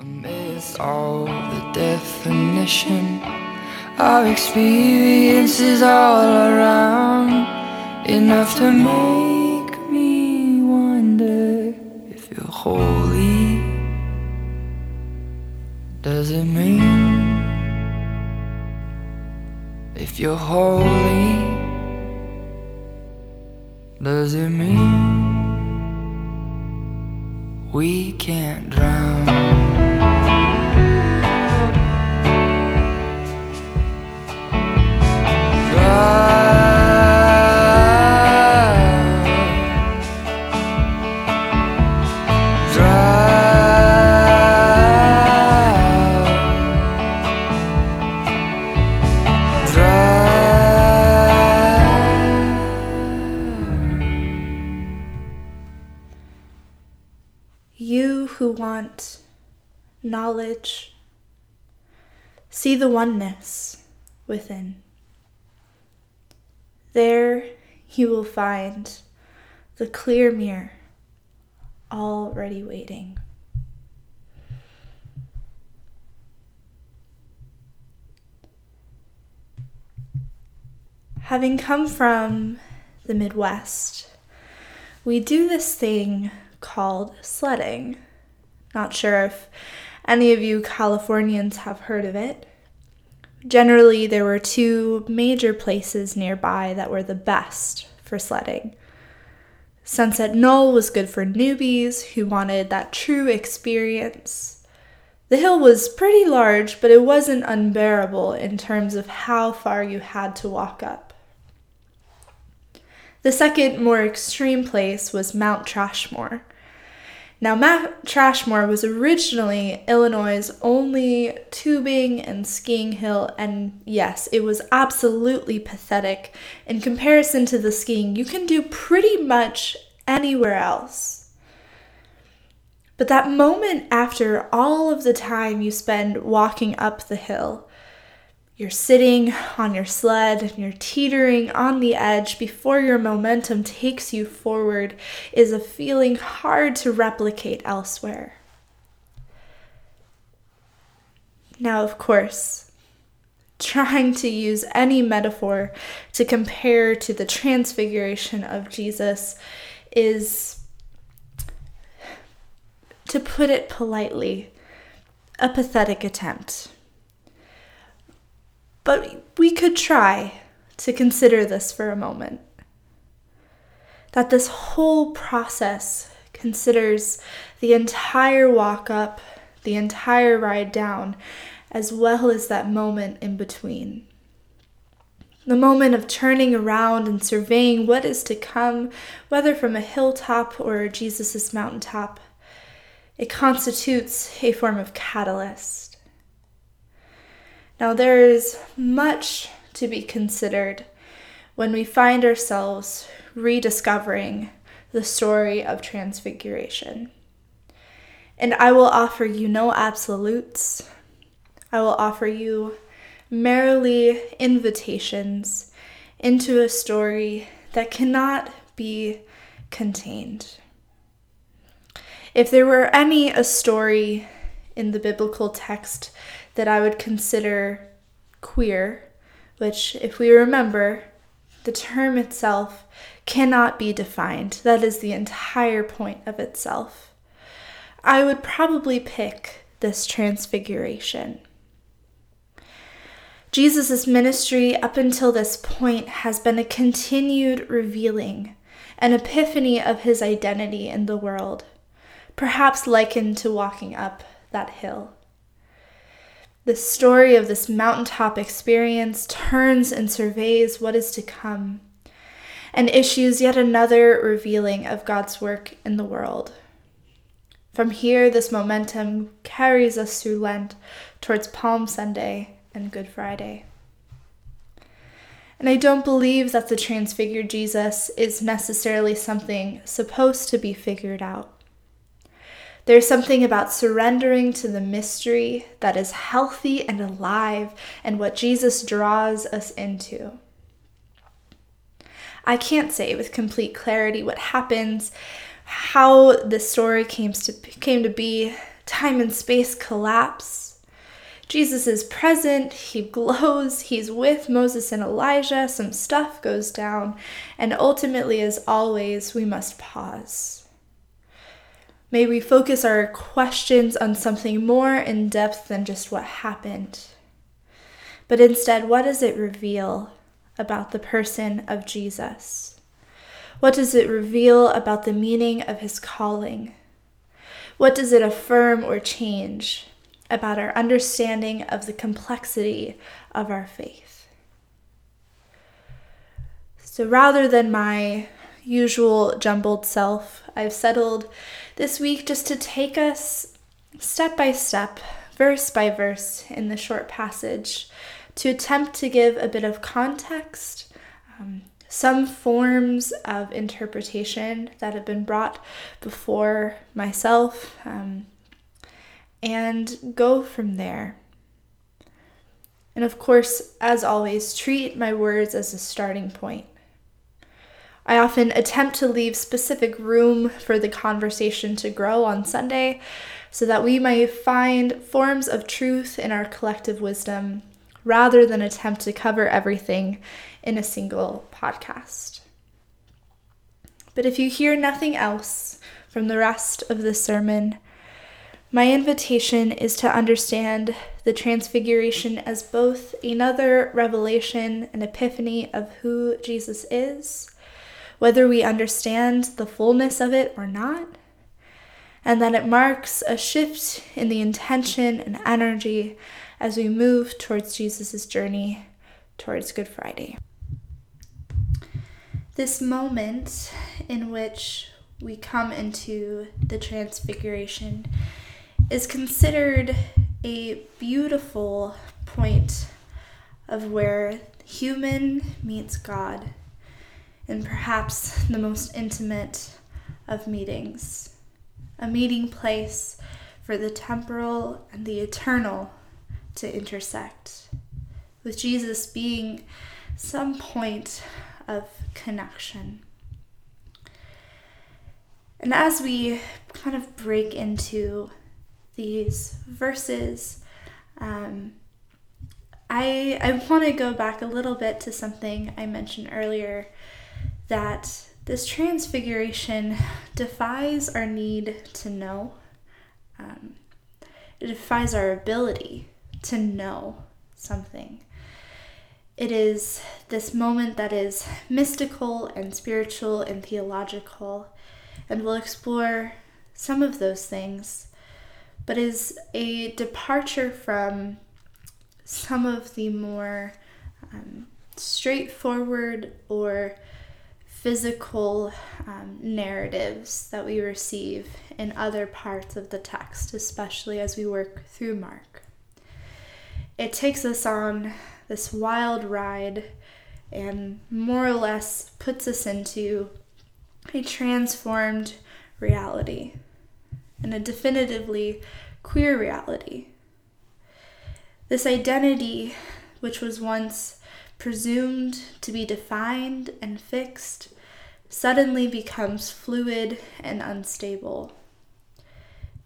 Amidst all the definition of experiences all around, enough to make me wonder if you're holy. Does it mean if you're holy? Does it mean we can't drown? Want knowledge, see the oneness within. There you will find the clear mirror already waiting. Having come from the Midwest, we do this thing called sledding. Not sure if any of you Californians have heard of it. Generally, there were two major places nearby that were the best for sledding. Sunset Knoll was good for newbies who wanted that true experience. The hill was pretty large, but it wasn't unbearable in terms of how far you had to walk up. The second, more extreme place was Mount Trashmore. Now, Mount Trashmore was originally Illinois' only tubing and skiing hill, and yes, it was absolutely pathetic in comparison to the skiing you can do pretty much anywhere else. But that moment after all of the time you spend walking up the hill, you're sitting on your sled and you're teetering on the edge before your momentum takes you forward is a feeling hard to replicate elsewhere. Now, of course, trying to use any metaphor to compare to the transfiguration of Jesus is, to put it politely, a pathetic attempt. But we could try to consider this for a moment. That this whole process considers the entire walk up, the entire ride down, as well as that moment in between. The moment of turning around and surveying what is to come, whether from a hilltop or Jesus' mountaintop. It constitutes a form of catalyst now, there is much to be considered when we find ourselves rediscovering the story of Transfiguration. And I will offer you no absolutes. I will offer you merely invitations into a story that cannot be contained. If there were any a story in the biblical text that I would consider queer, which, if we remember, the term itself cannot be defined. That is the entire point of itself. I would probably pick this transfiguration. Jesus' ministry up until this point has been a continued revealing, an epiphany of his identity in the world, perhaps likened to walking up that hill. The story of this mountaintop experience turns and surveys what is to come and issues yet another revealing of God's work in the world. From here, this momentum carries us through Lent towards Palm Sunday and Good Friday. And I don't believe that the transfigured Jesus is necessarily something supposed to be figured out. There's something about surrendering to the mystery that is healthy and alive and what Jesus draws us into. I can't say with complete clarity what happens, how the story came to, came to be time and space collapse. Jesus is present, he glows, he's with Moses and Elijah, some stuff goes down, and ultimately, as always, we must pause. May we focus our questions on something more in depth than just what happened. But instead, what does it reveal about the person of Jesus? What does it reveal about the meaning of his calling? What does it affirm or change about our understanding of the complexity of our faith? So rather than my usual jumbled self, I've settled this week just to take us step by step, verse by verse in the short passage to attempt to give a bit of context, um, some forms of interpretation that have been brought before myself, um, and go from there. And of course, as always, treat my words as a starting point. I often attempt to leave specific room for the conversation to grow on Sunday so that we may find forms of truth in our collective wisdom rather than attempt to cover everything in a single podcast. But if you hear nothing else from the rest of the sermon, my invitation is to understand the Transfiguration as both another revelation and epiphany of who Jesus is whether we understand the fullness of it or not, and that it marks a shift in the intention and energy as we move towards Jesus' journey towards Good Friday. This moment in which we come into the Transfiguration is considered a beautiful point of where human meets God in perhaps the most intimate of meetings, a meeting place for the temporal and the eternal to intersect, with Jesus being some point of connection. And as we kind of break into these verses, um, I, I want to go back a little bit to something I mentioned earlier that this transfiguration defies our need to know. Um, it defies our ability to know something. It is this moment that is mystical and spiritual and theological, and we'll explore some of those things, but is a departure from some of the more um, straightforward or physical um, narratives that we receive in other parts of the text, especially as we work through Mark. It takes us on this wild ride and more or less puts us into a transformed reality and a definitively queer reality. This identity, which was once presumed to be defined and fixed, suddenly becomes fluid and unstable.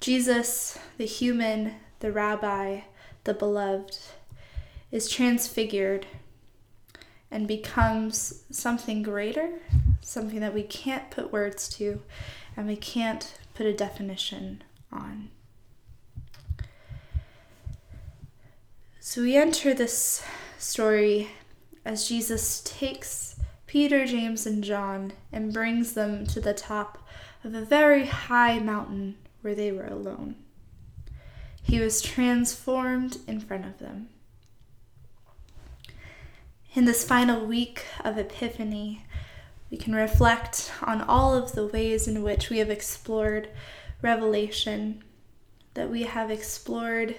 Jesus, the human, the rabbi, the beloved, is transfigured and becomes something greater, something that we can't put words to and we can't put a definition on. So we enter this story as Jesus takes Peter, James, and John and brings them to the top of a very high mountain where they were alone. He was transformed in front of them. In this final week of Epiphany, we can reflect on all of the ways in which we have explored Revelation, that we have explored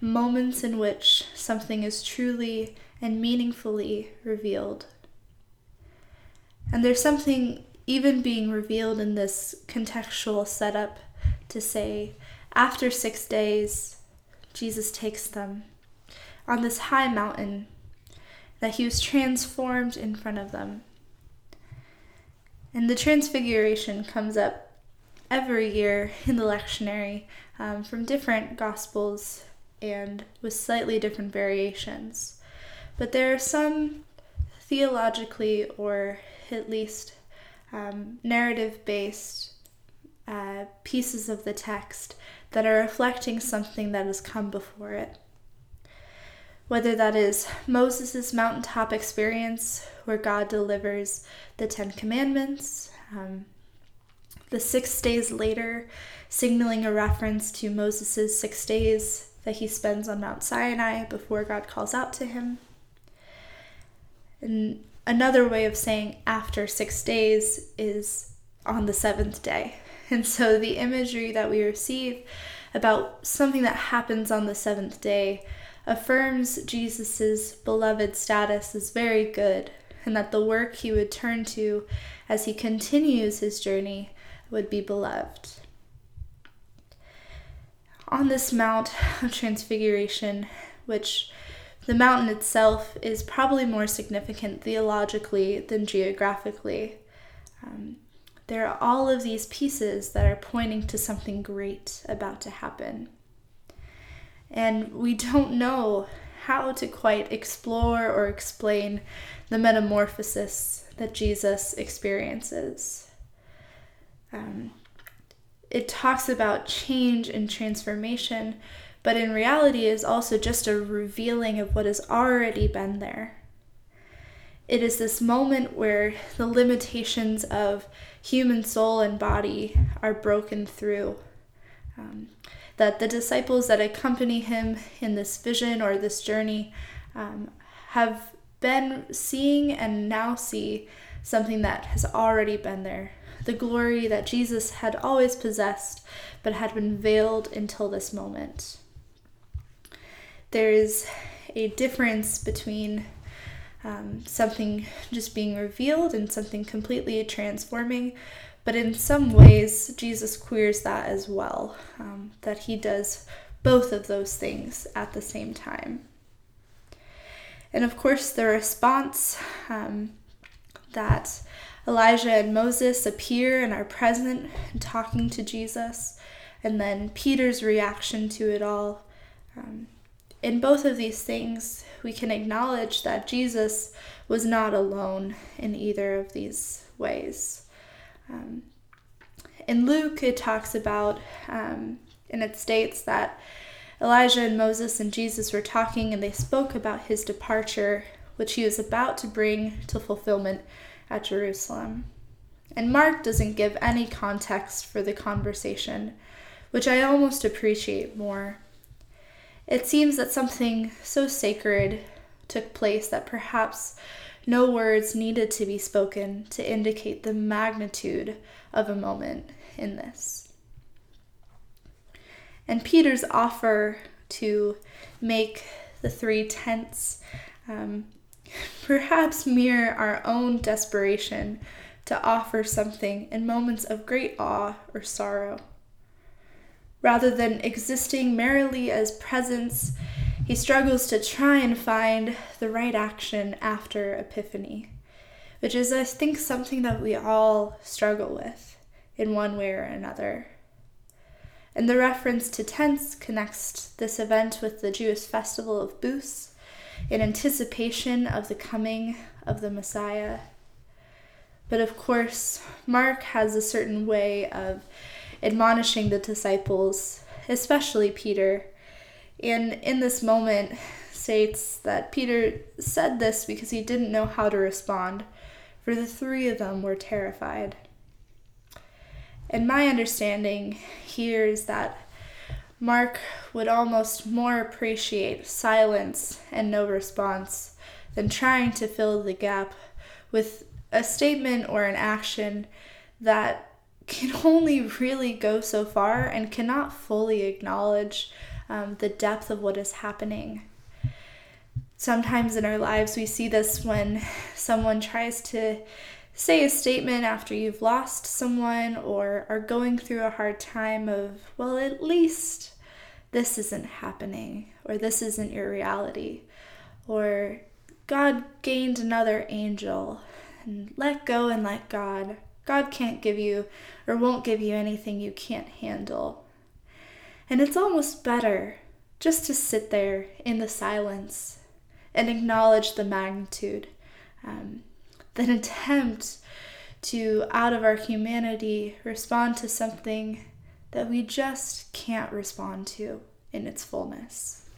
moments in which something is truly and meaningfully revealed. And there's something even being revealed in this contextual setup to say, after six days, Jesus takes them on this high mountain, that he was transformed in front of them. And the transfiguration comes up every year in the lectionary um, from different Gospels and with slightly different variations. But there are some theologically or at least um, narrative based uh, pieces of the text that are reflecting something that has come before it. Whether that is Moses' mountaintop experience, where God delivers the Ten Commandments, um, the six days later, signaling a reference to Moses' six days that he spends on Mount Sinai before God calls out to him. And another way of saying after six days is on the seventh day. And so the imagery that we receive about something that happens on the seventh day affirms Jesus' beloved status as very good, and that the work he would turn to as he continues his journey would be beloved. On this Mount of Transfiguration, which the mountain itself is probably more significant theologically than geographically. Um, there are all of these pieces that are pointing to something great about to happen. And we don't know how to quite explore or explain the metamorphosis that Jesus experiences. Um, it talks about change and transformation, but in reality is also just a revealing of what has already been there. It is this moment where the limitations of human soul and body are broken through. Um, that the disciples that accompany him in this vision or this journey um, have been seeing and now see something that has already been there. The glory that Jesus had always possessed, but had been veiled until this moment. There is a difference between um, something just being revealed and something completely transforming. But in some ways, Jesus queers that as well, um, that he does both of those things at the same time. And of course, the response um, that Elijah and Moses appear and are present and talking to Jesus, and then Peter's reaction to it all. In both of these things, we can acknowledge that Jesus was not alone in either of these ways. Um, in Luke, it talks about, um, and it states that Elijah and Moses and Jesus were talking and they spoke about his departure, which he was about to bring to fulfillment at Jerusalem. And Mark doesn't give any context for the conversation, which I almost appreciate more. It seems that something so sacred took place that perhaps no words needed to be spoken to indicate the magnitude of a moment in this. And Peter's offer to make the three tents um, perhaps mirror our own desperation to offer something in moments of great awe or sorrow. Rather than existing merely as presence, he struggles to try and find the right action after Epiphany, which is, I think, something that we all struggle with in one way or another. And the reference to tents connects this event with the Jewish festival of Booths in anticipation of the coming of the Messiah. But of course, Mark has a certain way of admonishing the disciples, especially Peter. And in this moment, states that Peter said this because he didn't know how to respond, for the three of them were terrified. And my understanding here is that Mark would almost more appreciate silence and no response than trying to fill the gap with a statement or an action that can only really go so far and cannot fully acknowledge um, the depth of what is happening. Sometimes in our lives, we see this when someone tries to say a statement after you've lost someone or are going through a hard time of, well, at least this isn't happening, or this isn't your reality, or God gained another angel, and let go and let God. God can't give you or won't give you anything you can't handle. And it's almost better just to sit there in the silence and acknowledge the magnitude um, than attempt to, out of our humanity, respond to something that we just can't respond to in its fullness.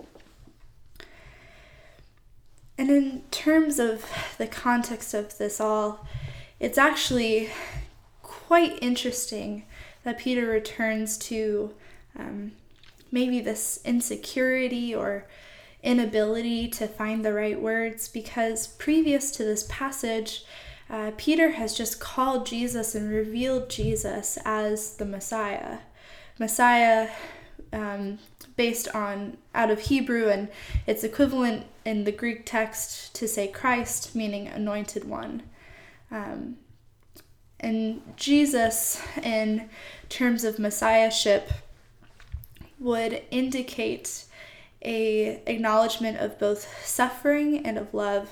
And in terms of the context of this all, it's actually quite interesting that Peter returns to um, maybe this insecurity or inability to find the right words because previous to this passage, uh, Peter has just called Jesus and revealed Jesus as the Messiah. Messiah, um, based on out of Hebrew, and its equivalent in the Greek text to say Christ, meaning anointed one. Um, and Jesus, in terms of messiahship, would indicate a acknowledgement of both suffering and of love.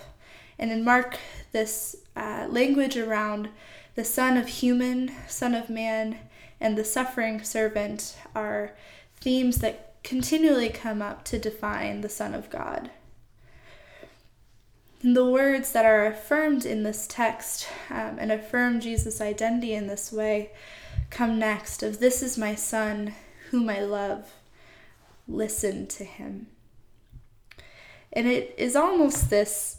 And in Mark, this uh, language around the Son of Human, Son of Man, and the suffering servant are themes that continually come up to define the Son of God. The words that are affirmed in this text um, and affirm Jesus' identity in this way come next of this is my son whom I love listen to him. And it is almost this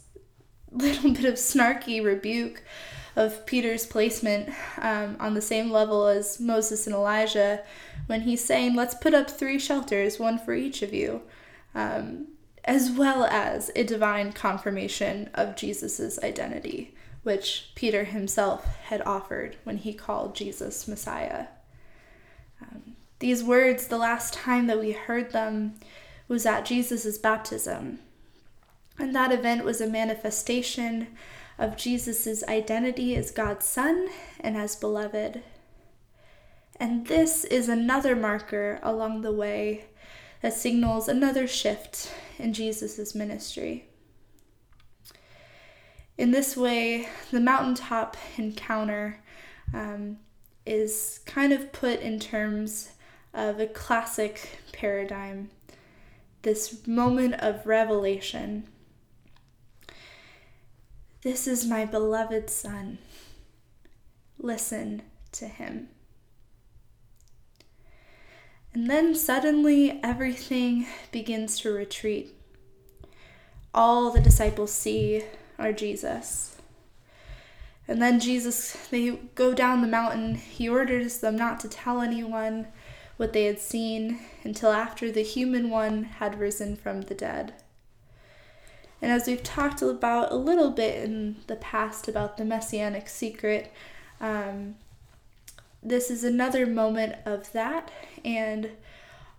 little bit of snarky rebuke of Peter's placement um, on the same level as Moses and Elijah when he's saying, Let's put up three shelters, one for each of you, um, as well as a divine confirmation of Jesus' identity, which Peter himself had offered when he called Jesus Messiah. Um, these words, the last time that we heard them was at Jesus' baptism. And that event was a manifestation of Jesus' identity as God's Son and as beloved. And this is another marker along the way that signals another shift in Jesus' ministry. In this way, the mountaintop encounter um, is kind of put in terms of a classic paradigm, this moment of revelation. This is my beloved Son. Listen to him. And then suddenly everything begins to retreat. All the disciples see are Jesus. And then Jesus, they go down the mountain. He orders them not to tell anyone what they had seen until after the human one had risen from the dead. And as we've talked about a little bit in the past about the messianic secret, um, this is another moment of that, and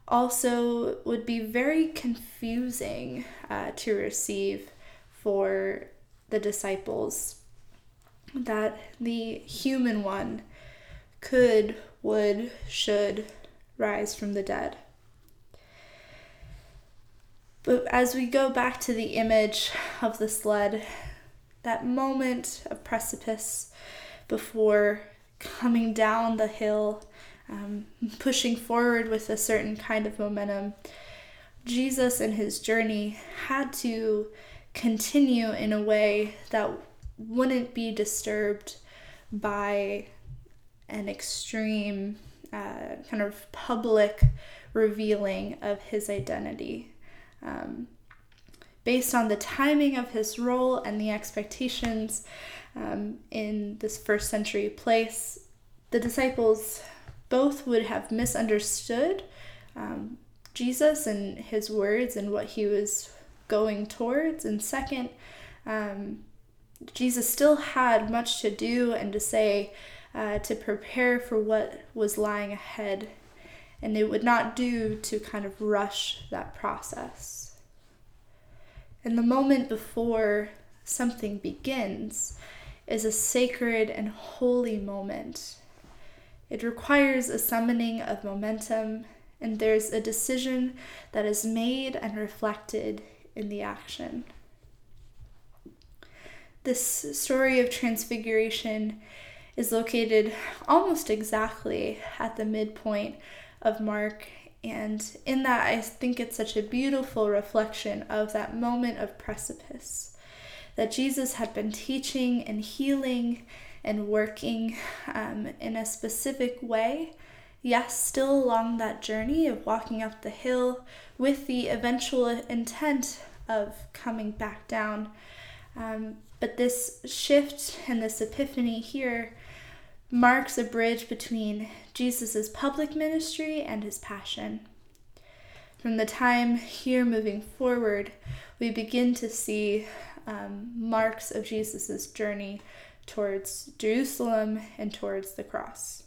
also would be very confusing uh, to receive for the disciples that the human one could, would, should rise from the dead. But as we go back to the image of the sled, that moment of precipice before coming down the hill, um, pushing forward with a certain kind of momentum, Jesus in his journey had to continue in a way that wouldn't be disturbed by an extreme uh, kind of public revealing of his identity. Um, based on the timing of his role and the expectations um, in this first century place, the disciples both would have misunderstood um, Jesus and his words and what he was going towards. And second, um, Jesus still had much to do and to say uh, to prepare for what was lying ahead. And it would not do to kind of rush that process. In the moment before something begins is a sacred and holy moment. It requires a summoning of momentum, and there's a decision that is made and reflected in the action. This story of transfiguration is located almost exactly at the midpoint of Mark And in that, I think it's such a beautiful reflection of that moment of precipice that Jesus had been teaching and healing and working um, in a specific way. Yes, still along that journey of walking up the hill with the eventual intent of coming back down. Um, but this shift and this epiphany here marks a bridge between Jesus' public ministry and his passion. From the time here moving forward, we begin to see um, marks of Jesus' journey towards Jerusalem and towards the cross.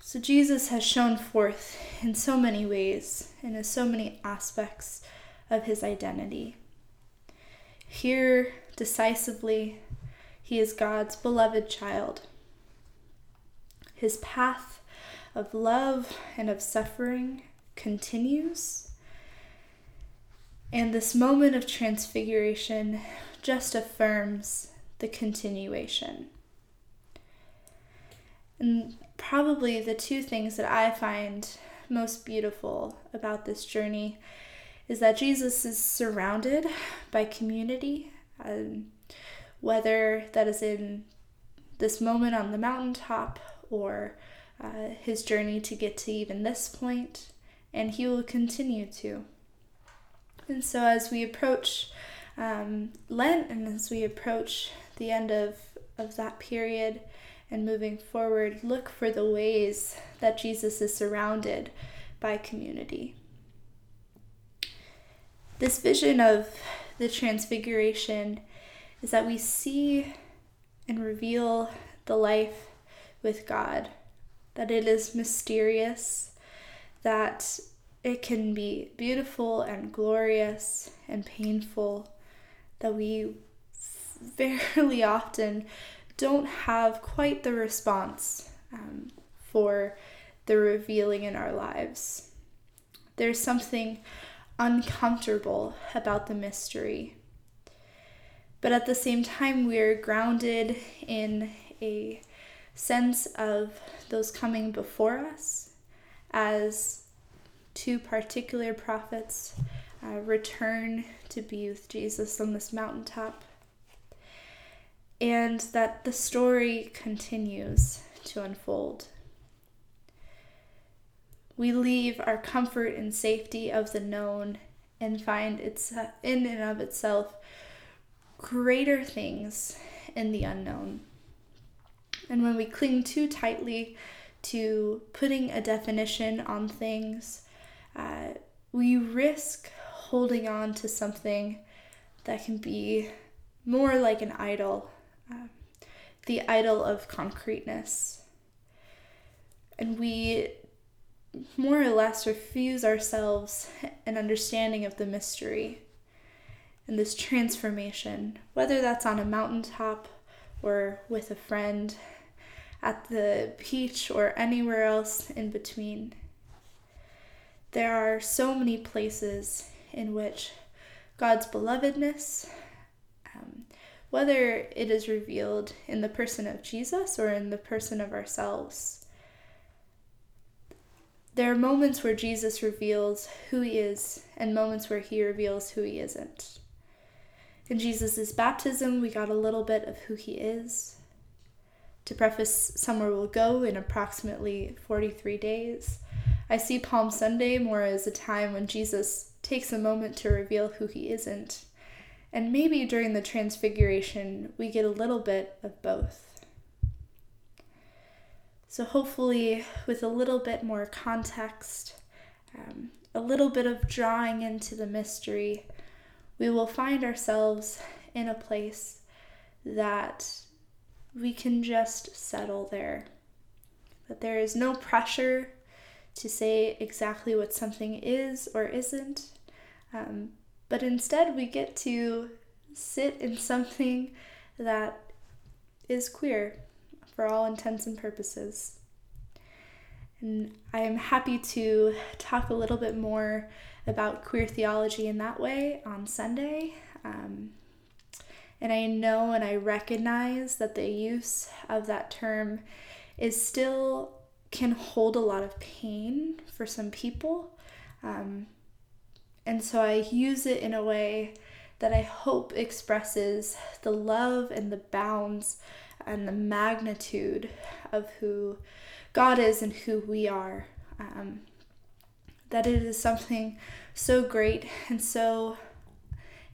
So, Jesus has shown forth in so many ways and in so many aspects of his identity. Here, decisively, he is God's beloved child. His path of love and of suffering continues. And this moment of transfiguration just affirms the continuation. And probably the two things that I find most beautiful about this journey is that Jesus is surrounded by community. Um, whether that is in this moment on the mountaintop or uh, his journey to get to even this point, and he will continue to. And so, as we approach um, Lent and as we approach the end of, of that period and moving forward, look for the ways that Jesus is surrounded by community. This vision of the Transfiguration is that we see and reveal the life with God, that it is mysterious, that it can be beautiful and glorious and painful, that we very often don't have quite the response um, for the revealing in our lives. There's something uncomfortable about the mystery but at the same time, we're grounded in a sense of those coming before us as two particular prophets uh, return to be with Jesus on this mountaintop. And that the story continues to unfold. We leave our comfort and safety of the known and find it's uh, in and of itself greater things in the unknown. And when we cling too tightly to putting a definition on things, uh, we risk holding on to something that can be more like an idol, uh, the idol of concreteness. And we more or less refuse ourselves an understanding of the mystery and this transformation, whether that's on a mountaintop or with a friend, at the beach, or anywhere else in between. There are so many places in which God's belovedness, um, whether it is revealed in the person of Jesus or in the person of ourselves, there are moments where Jesus reveals who he is and moments where he reveals who he isn't. In Jesus' baptism, we got a little bit of who he is. To preface Somewhere We'll Go in approximately 43 days, I see Palm Sunday more as a time when Jesus takes a moment to reveal who he isn't. And maybe during the Transfiguration, we get a little bit of both. So, hopefully, with a little bit more context, um, a little bit of drawing into the mystery, we will find ourselves in a place that we can just settle there. That there is no pressure to say exactly what something is or isn't, um, but instead we get to sit in something that is queer for all intents and purposes. And I am happy to talk a little bit more about queer theology in that way on Sunday. Um, and I know and I recognize that the use of that term is still can hold a lot of pain for some people. Um, and so I use it in a way that I hope expresses the love and the bounds and the magnitude of who God is and who we are. Um, that it is something so great and so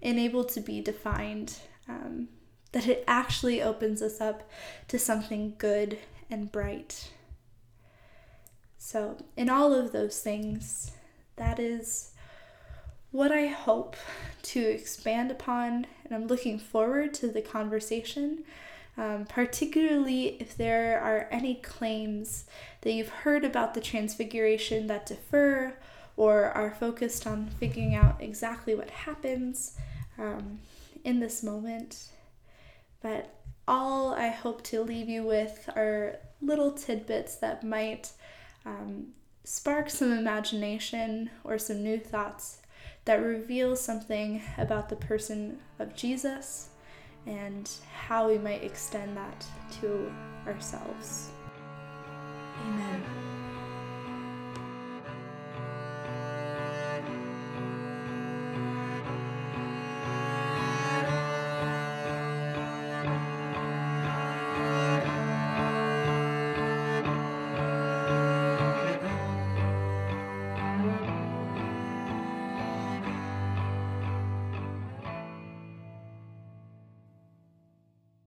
unable to be defined um, that it actually opens us up to something good and bright. So, in all of those things, that is what I hope to expand upon, and I'm looking forward to the conversation. Um, particularly if there are any claims that you've heard about the Transfiguration that defer or are focused on figuring out exactly what happens um, in this moment. But all I hope to leave you with are little tidbits that might um, spark some imagination or some new thoughts that reveal something about the person of Jesus and how we might extend that to ourselves. Amen.